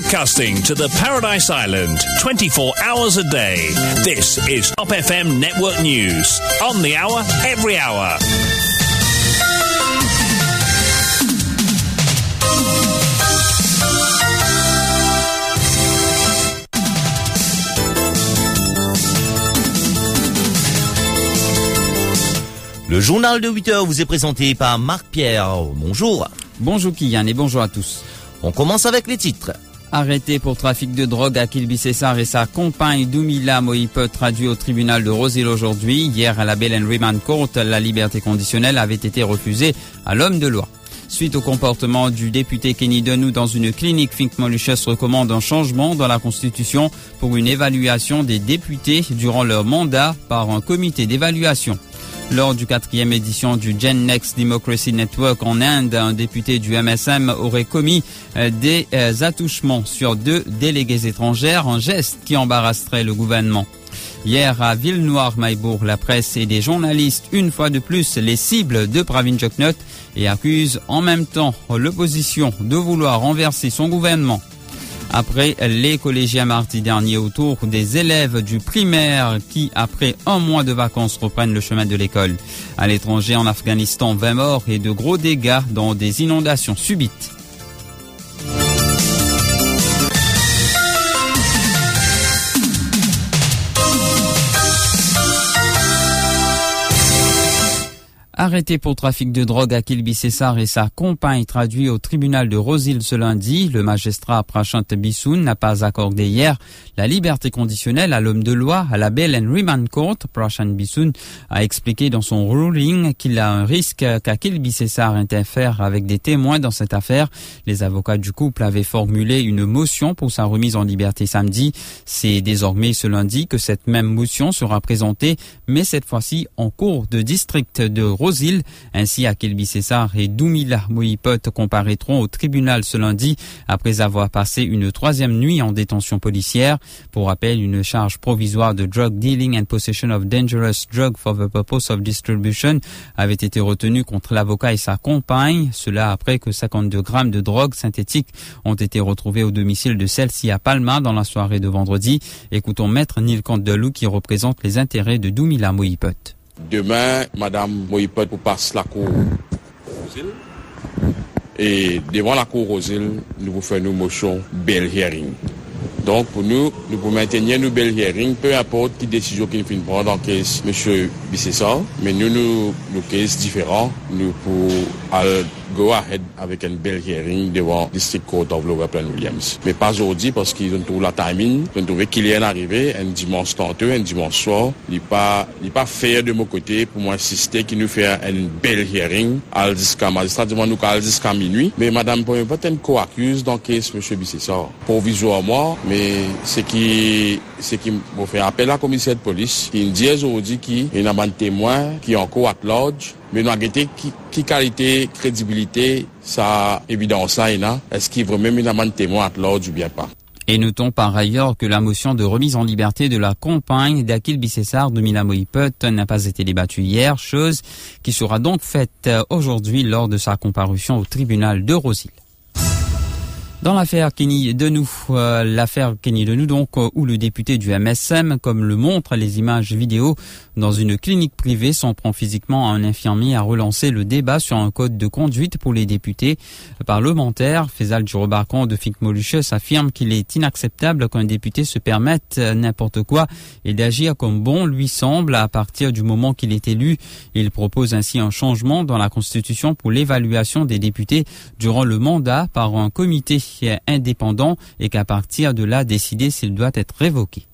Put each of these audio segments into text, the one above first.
broadcasting to the Paradise Island 24 hours a day. This is Top FM Network News. On the hour, every hour. Le journal de 8 heures vous est présenté par Marc Pierre. Bonjour. Bonjour Kylian et bonjour à tous. On commence avec les titres. Arrêté pour trafic de drogue à Kilby Cessar et sa compagne Doumila Mohipe traduit au tribunal de Rosil aujourd'hui. Hier à la Bell Remand Court, la liberté conditionnelle avait été refusée à l'homme de loi. Suite au comportement du député Kenny Denou dans une clinique, Fink Moluches recommande un changement dans la Constitution pour une évaluation des députés durant leur mandat par un comité d'évaluation. Lors du quatrième édition du Gen Next Democracy Network en Inde, un député du MSM aurait commis euh, des euh, attouchements sur deux délégués étrangères, un geste qui embarrasserait le gouvernement. Hier à Ville-Noire-Maïbourg, la presse et des journalistes, une fois de plus, les cibles de Pravin Joknot et accusent en même temps l'opposition de vouloir renverser son gouvernement. Après les collégiens mardi dernier autour des élèves du primaire qui, après un mois de vacances, reprennent le chemin de l'école. À l'étranger, en Afghanistan, 20 morts et de gros dégâts dans des inondations subites. Arrêté pour trafic de drogue à Kilby Cessar et sa compagne traduit au tribunal de Rosil ce lundi, le magistrat Prachant Bissoun n'a pas accordé hier la liberté conditionnelle à l'homme de loi à la Bell and Remand Court. Prachant Bissoun a expliqué dans son ruling qu'il a un risque qu'à Kilby Cessar interfère avec des témoins dans cette affaire. Les avocats du couple avaient formulé une motion pour sa remise en liberté samedi. C'est désormais ce lundi que cette même motion sera présentée, mais cette fois-ci en cours de district de Rosil ainsi, Akilbi Cessar et Doumila Mohipote comparaîtront au tribunal ce lundi après avoir passé une troisième nuit en détention policière. Pour rappel, une charge provisoire de drug dealing and possession of dangerous drug for the purpose of distribution avait été retenue contre l'avocat et sa compagne. Cela après que 52 grammes de drogue synthétique ont été retrouvés au domicile de celle-ci à Palma dans la soirée de vendredi. Écoutons Maître Neil Candelou qui représente les intérêts de Doumila Mohipote. Deman, Madame Moïpet pou passe la kou Rosil. Et devant la kou Rosil, nou pou fè nou motion bel hearing. Donk pou nou, nou pou mantenyen nou bel hearing, peu apote ki desisyon ki nou fin pran dan kes M. Bissessor, men nou nou kes diferan, nou pou al go ahead avèk en bel hearing devan District Court of Lower Plain Williams. Mè pas ordi paski yon tou la timing, yon touve ki li en arrive, en dimans tante, en dimans soir, li pa fèye de mò kote pou mò insistè ki nou fèye en bel hearing al diska magistrat, diman nou ka al diska minui, mè madame pou mè paten ko akuse dan kes mè Bissessor. Proviso a mò, mè se ki mò fè apel la komisè de polis, ki yon dièz ordi ki yon aban témoin ki yon ko at lodge mais nous avons qui, qualité, crédibilité, ça, évidence, ça, est-ce qu'il une amende témoin l'ordre ou bien pas? Et notons par ailleurs que la motion de remise en liberté de la compagne d'Akil Bissessar de Mila n'a pas été débattue hier, chose qui sera donc faite aujourd'hui lors de sa comparution au tribunal de Rosil. Dans l'affaire Kenny Denou, euh, l'affaire Kenny Denou donc, euh, où le député du MSM, comme le montrent les images vidéo, dans une clinique privée, s'en prend physiquement à un infirmier a relancé le débat sur un code de conduite pour les députés parlementaires. Faisal Durobarcon de Fink Moluches affirme qu'il est inacceptable qu'un député se permette n'importe quoi et d'agir comme bon lui semble à partir du moment qu'il est élu. Il propose ainsi un changement dans la Constitution pour l'évaluation des députés durant le mandat par un comité indépendant et qu'à partir de là, décider s'il doit être révoqué.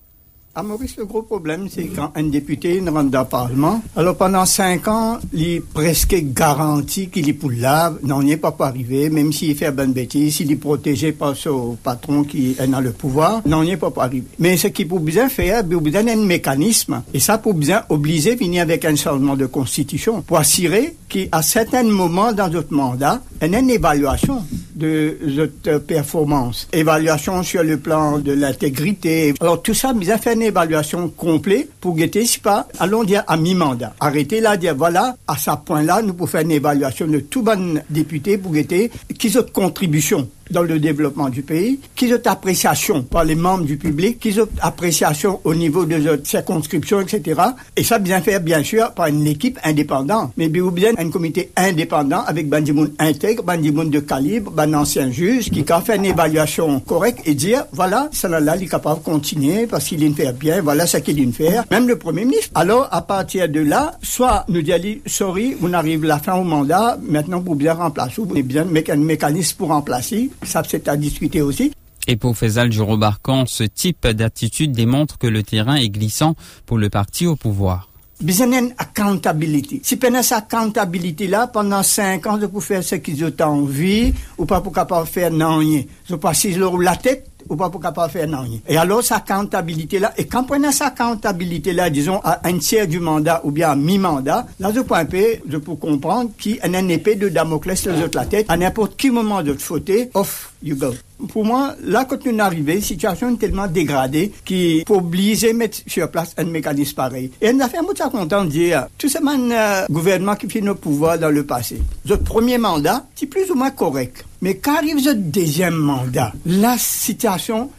À Maurice, le gros problème, c'est quand un député ne rentre dans le Parlement. Alors pendant cinq ans, il est presque garanti qu'il est pour là, non, il n'est pas arrivé, même s'il fait bonne bêtise, s'il est protégé par son patron qui est dans le pouvoir, non, il n'est pas arrivé. Mais ce qu'il faut bien faire, il faut bien un mécanisme, et ça pour bien obliger venir avec un changement de constitution, pour assurer qu'à certains moments dans notre mandat, il y a une évaluation de notre performance, évaluation sur le plan de l'intégrité. Alors tout ça, bien fait une évaluation complète pour guetter, si pas, allons dire à mi-mandat. Arrêtez là, dire voilà, à ce point-là, nous pouvons faire une évaluation de tout bon député pour guetter qui ont contribution dans le développement du pays, qu'ils ont appréciation par les membres du public, qu'ils ont appréciation au niveau de notre circonscription, etc. Et ça bien faire, bien sûr, par une équipe indépendante, mais bien un comité indépendant avec Bandimoun intègre, Bandimoun de calibre, un ancien juge qui a fait une évaluation correcte et dire, voilà, ça là, il est capable de continuer parce qu'il faire bien, voilà ce qu'il vient faire. Même le Premier ministre. Alors, à partir de là, soit nous dit, sorry, on arrive la fin au mandat, maintenant pour bien remplacer, vous bien un mécanisme pour remplacer, ça c'est à discuter aussi. Et pour Faisal Jurobarkan, ce type d'attitude démontre que le terrain est glissant pour le parti au pouvoir? Besoin d'une accountability. Si pendant cette accountability là, pendant cinq ans, je peux faire ce qu'ils ont envie, ou pas pour capable faire non. Je passe la tête, ou pas pour capable faire non. Et alors, sa accountabilité là, et quand a sa accountabilité là, disons, à un tiers du mandat ou bien à mi-mandat, là, je peux un je peux comprendre qu'il y a une épée de Damoclès sur la tête, à n'importe quel moment de faute, off you go. Pour moi, là, quand on est arrivé, situation est tellement dégradée qu'il faut obliger mettre sur place un mécanisme pareil. Et on a fait un bout de content de dire, tout ce man, euh, gouvernement qui fait nos pouvoirs dans le passé. Notre premier mandat, c'est plus ou moins correct. Mais quand arrive le deuxième mandat, la situation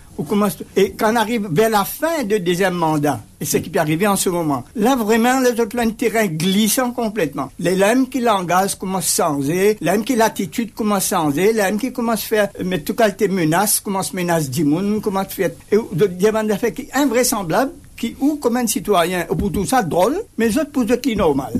et quand on arrive vers la fin du deuxième mandat, et ce qui peut arriver en ce moment, là vraiment, les autres un terrain glissant complètement. Les lames qui langage commencent à changer, les qui l'attitude commence à changer, les qui commencent à faire, mais tout cas, tes menaces, menacer du monde, commencent à faire, et des faits qui invraisemblables, qui, ou comme un citoyen, ou pour tout ça, drôle, mais autres pour qui normal.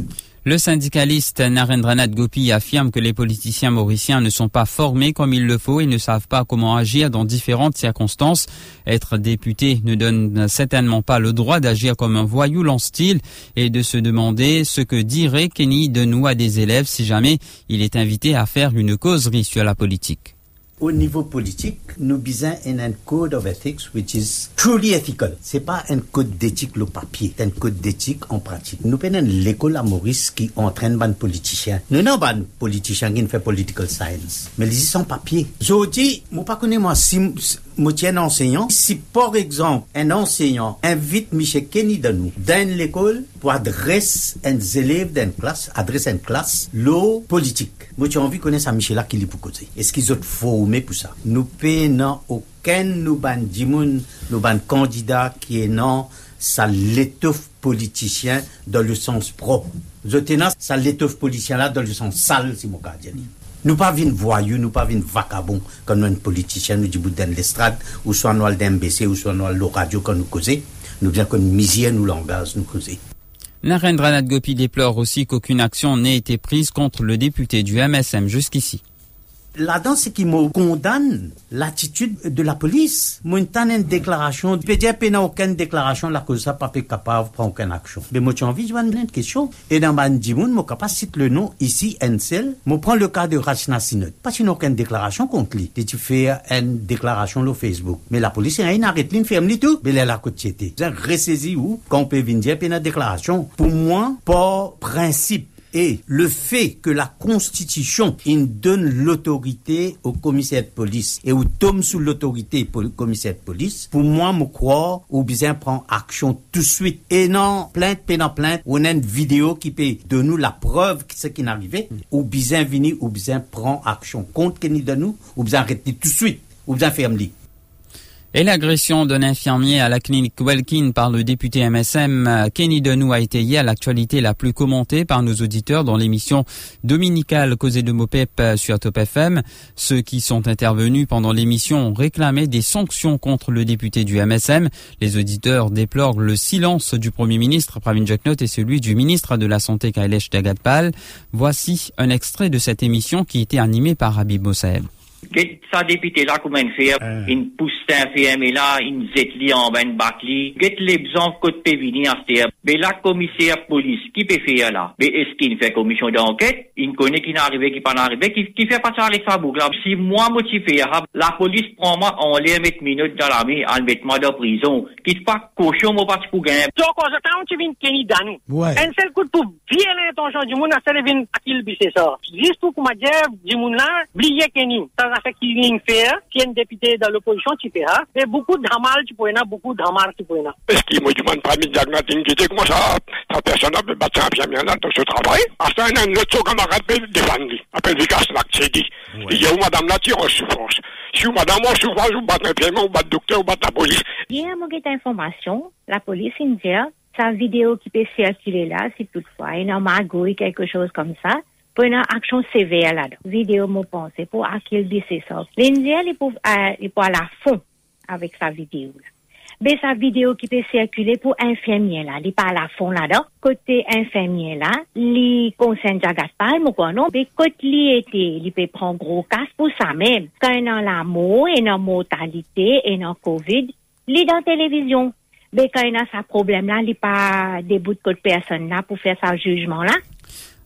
Le syndicaliste Narendranath Gopi affirme que les politiciens mauriciens ne sont pas formés comme il le faut et ne savent pas comment agir dans différentes circonstances. Être député ne donne certainement pas le droit d'agir comme un voyou lance-t-il et de se demander ce que dirait Kenny à des élèves si jamais il est invité à faire une causerie sur la politique. Au niveau politique, nous bisons un code of ethics which is truly ethical. C'est pas un code d'éthique le papier, c'est un code d'éthique en pratique. Nous prenons l'école à Maurice qui entraîne des politiciens. Nous n'avons pas politiciens qui font political science, mais ils sont papier. Je dis, moi pas connais moi si enseignant. Si par exemple un enseignant invite Michel Kenny de dans l'école pour adresser un élève d'une classe, adresser une classe, l'eau politique. Moi j'ai envie de connaître Michel qui est pour côté. Est-ce qu'ils ont formé pour ça? Nous payons aucun nous ban dimoun, candidat qui est non, ça l'étoffe politicien dans le sens propre. Je ça l'étoffe politicien là dans le sens sale, si mon cas nous pas vin voyous, nous pas vin vagabonds quand nous un politicien nous dit bout dans l'estrade, ou soit nous d'un MBC, ou soit nous le radio quand nous causons. Nous bien qu'on misère nous langage nous causer. Narendranath Gopi déplore aussi qu'aucune action n'ait été prise contre le député du MSM jusqu'ici là-dedans, c'est qui me condamne l'attitude de la police. Moi, une déclaration, peut dire qu'il n'y a aucune déclaration, la cause ça pas capable de prendre aucune action. Mais moi, j'ai envie de une question. Et dans ma dimoun, moi, capable citer le nom ici, Ensel. Moi, prends le cas de Rachna Sinot. Pas qu'il n'y a aucune déclaration contre lui. Et tu fais une déclaration sur Facebook. Mais la police, elle arrête une ferme tout. Mais elle a la Vous avez ressaisi où, quand on peut venir, une déclaration. Pour moi, pas principe et le fait que la Constitution donne l'autorité au commissaire de police et où tombe sous l'autorité au commissaire de police, pour moi, me croire, ou bien prendre action tout de suite. Et non, plainte, pénal plainte, on a une vidéo qui peut de nous la preuve de ce qui est arrivé, ou bien venir, ou bien prendre action contre qui de nous, ou bien arrêter tout de suite, ou bien fermer. Et l'agression d'un infirmier à la clinique Welkin par le député MSM Kenny Denou a été hier l'actualité la plus commentée par nos auditeurs dans l'émission dominicale Causée de Mopep sur Top FM. Ceux qui sont intervenus pendant l'émission ont réclamé des sanctions contre le député du MSM. Les auditeurs déplorent le silence du Premier ministre Pravin et celui du ministre de la Santé Kailesh Dagadpal. Voici un extrait de cette émission qui était animée par Habib Mossaeb. Get sa député là comme une fait, une pousse un FM là, une zetli en ben bakli. Get les besoins côté pévini à cette Mais la commissaire police, qui peut faire là? Mais est-ce qu'il fait commission d'enquête? Il connaît qui n'est arrivé, qui pas arrivé, qui, qui fait pas ça avec sa boucle là. Si moi motivé, la police prend moi, on les met minutes dans la moi dans prison. Qui pas cochon, moi pas pour gagner. Donc, quand tu viens Kenny Danou. Ouais. Un seul coup pour bien l'intention du monde, ça vient à qui le c'est ça. Juste pour que dire, du monde là, oublier Kenny fait qui vient faire, qui est un député dans l'opposition, tu fais, hein. Mais beaucoup de dramal, tu peux, beaucoup de dramal, tu peux, Est-ce qu'il me demande pas mis diagnostic qui dit moi, ça, ça personne n'a battu un bien bien là dans ce travail? À un autre camarade peut défendre, appelle Vicas Lactedi. Il y a où madame là, tire en souffrance? Si madame, on souvent, je bat un pied, ou bat le docteur, ou bat la police. Il y a une information, la police indienne, sa vidéo qui peut circuler là, si toutefois, il y a magouille, quelque chose comme ça, pour une action sévère là-dedans. Vidéo, mon pensée, pour acquérir ça. L'Indien, il euh, il peut aller à fond avec sa vidéo. Mais sa vidéo qui peut circuler pour infirmier là, il parle à fond là-dedans. Côté infirmier là, il concerne Jagat Palm ou quoi non, mais côté il il peut prendre gros casse pour ça même. Quand il a la mort, y a mortalité, y a Covid, il est dans la télévision. Mais quand il a sa problème là, il pas des bouts de côté personne là pour faire sa jugement là.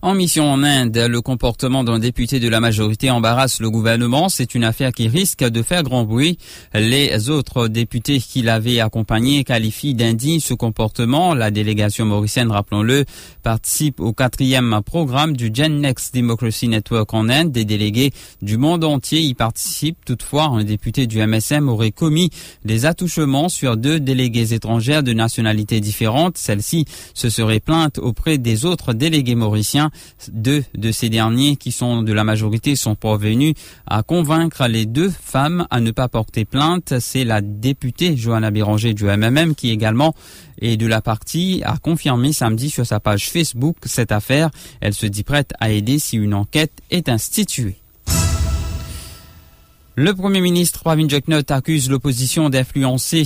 En mission en Inde, le comportement d'un député de la majorité embarrasse le gouvernement. C'est une affaire qui risque de faire grand bruit. Les autres députés qui l'avaient accompagné qualifient d'indigne ce comportement. La délégation mauricienne, rappelons-le, participe au quatrième programme du Gen Next Democracy Network en Inde. Des délégués du monde entier y participent. Toutefois, un député du MSM aurait commis des attouchements sur deux délégués étrangères de nationalités différentes. Celle-ci se serait plainte auprès des autres délégués mauriciens deux de ces derniers, qui sont de la majorité, sont parvenus à convaincre les deux femmes à ne pas porter plainte. C'est la députée Johanna Béranger du MMM qui également est de la partie a confirmé samedi sur sa page Facebook cette affaire. Elle se dit prête à aider si une enquête est instituée. Le Premier ministre Pravin Jeknot accuse l'opposition d'influencer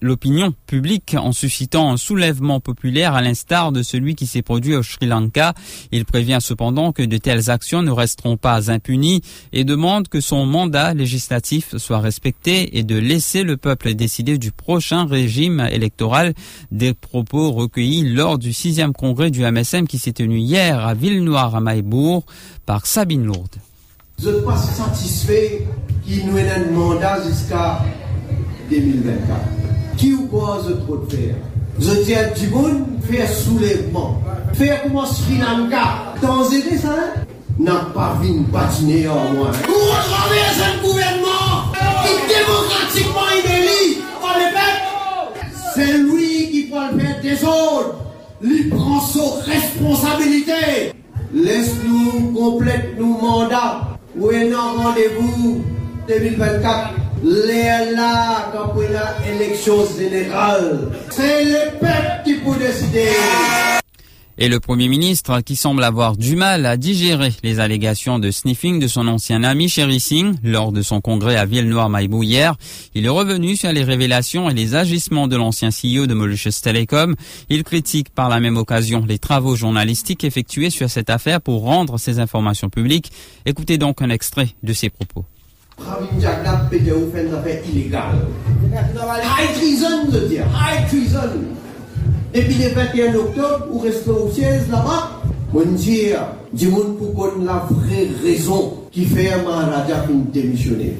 l'opinion publique en suscitant un soulèvement populaire à l'instar de celui qui s'est produit au Sri Lanka. Il prévient cependant que de telles actions ne resteront pas impunies et demande que son mandat législatif soit respecté et de laisser le peuple décider du prochain régime électoral. Des propos recueillis lors du sixième congrès du MSM qui s'est tenu hier à Villenoire à Maïbourg par Sabine Lourde. Qu'il nous ait un mandat jusqu'à 2024. Qui vous pose trop de faire? Je dis à du monde, faire soulèvement. Faire comme Sri Lanka. Dans aider ça hein? N'a pas vu une patiner en moins. Vous retrouvez un gouvernement qui démocratiquement élu par les peuples. C'est lui qui prend le faire des autres. Il prend sa responsabilité. Laisse-nous complète nos mandats. Ou est rendez-vous? 2024 les là. C'est le peuple qui peut décider. Et le Premier ministre, qui semble avoir du mal à digérer les allégations de sniffing de son ancien ami Sherry Singh lors de son congrès à Ville-Noire-Maïbou hier, il est revenu sur les révélations et les agissements de l'ancien CEO de Mauritius Telecom. Il critique par la même occasion les travaux journalistiques effectués sur cette affaire pour rendre ces informations publiques. Écoutez donc un extrait de ses propos. High treason, je dire. High treason. Et puis le 21 octobre, ou reste au siège là-bas, on dit, du monde pour qu'on la vraie raison qui fait Maharaja fin démissionner.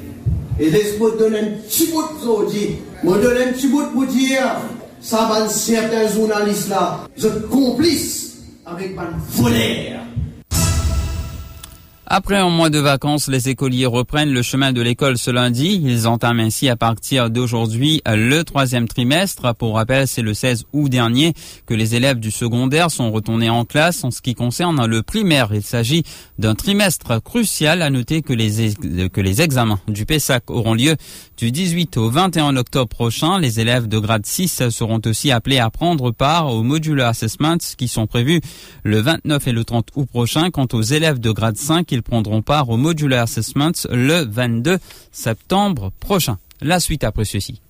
Et laisse-moi donner un petit bout de dit, moi donner un petit bout pour dire, ça va certains journalistes là, je complice avec un voleur. Après un mois de vacances, les écoliers reprennent le chemin de l'école ce lundi. Ils entament ainsi à partir d'aujourd'hui le troisième trimestre. Pour rappel, c'est le 16 août dernier que les élèves du secondaire sont retournés en classe. En ce qui concerne le primaire, il s'agit d'un trimestre crucial. À noter que les, que les examens du PESAC auront lieu du 18 au 21 octobre prochain. Les élèves de grade 6 seront aussi appelés à prendre part aux modular assessments qui sont prévus le 29 et le 30 août prochain. Quant aux élèves de grade 5, ils prendront part au Modular Assessment le 22 septembre prochain. La suite après ceci.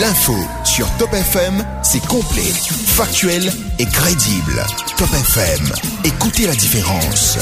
L'info sur Top FM, c'est complet, factuel et crédible. Top FM, écoutez la différence.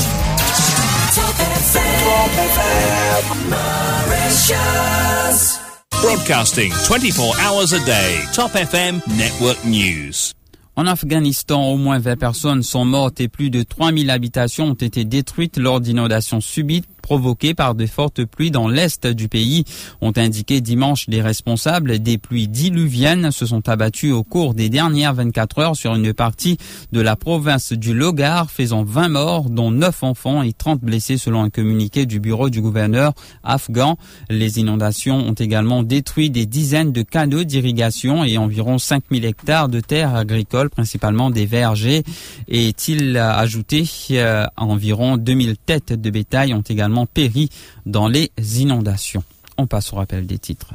Broadcasting 24 hours a day. Top FM Network News. En Afghanistan, au moins 20 personnes sont mortes et plus de 3000 habitations ont été détruites lors d'inondations subites provoquées par de fortes pluies dans l'est du pays, ont indiqué dimanche les responsables. Des pluies diluviennes se sont abattues au cours des dernières 24 heures sur une partie de la province du Logar, faisant 20 morts, dont 9 enfants et 30 blessés selon un communiqué du bureau du gouverneur afghan. Les inondations ont également détruit des dizaines de canaux d'irrigation et environ 5000 hectares de terres agricoles, principalement des vergers. Et il a ajouté euh, environ 2000 têtes de bétail ont également péri dans les inondations. On passe au rappel des titres.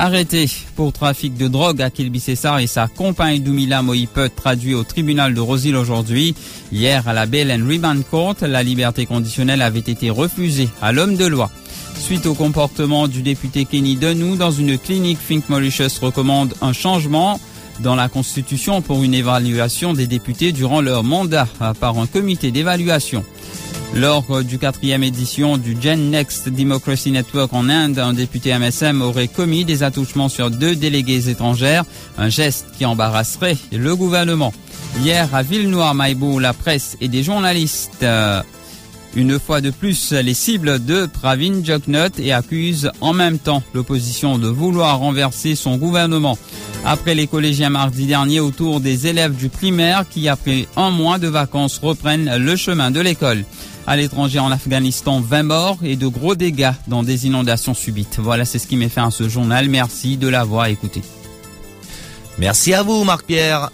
Arrêté pour trafic de drogue à Kilbissessar et sa compagne Doumila Moïpet traduit au tribunal de Rosil aujourd'hui. Hier, à la Bell and Ribbon Court, la liberté conditionnelle avait été refusée à l'homme de loi. Suite au comportement du député Kenny Denou dans une clinique, Think Mauritius recommande un changement dans la Constitution pour une évaluation des députés durant leur mandat par un comité d'évaluation. Lors du quatrième édition du Gen Next Democracy Network en Inde, un député MSM aurait commis des attouchements sur deux délégués étrangères, un geste qui embarrasserait le gouvernement. Hier, à Villenoir-Maibou, la presse et des journalistes euh, une fois de plus les cibles de Pravin Joknot et accusent en même temps l'opposition de vouloir renverser son gouvernement. Après les collégiens mardi dernier autour des élèves du primaire qui après un mois de vacances reprennent le chemin de l'école. À l'étranger en Afghanistan, 20 morts et de gros dégâts dans des inondations subites. Voilà, c'est ce qui met fin à ce journal. Merci de l'avoir écouté. Merci à vous, Marc-Pierre.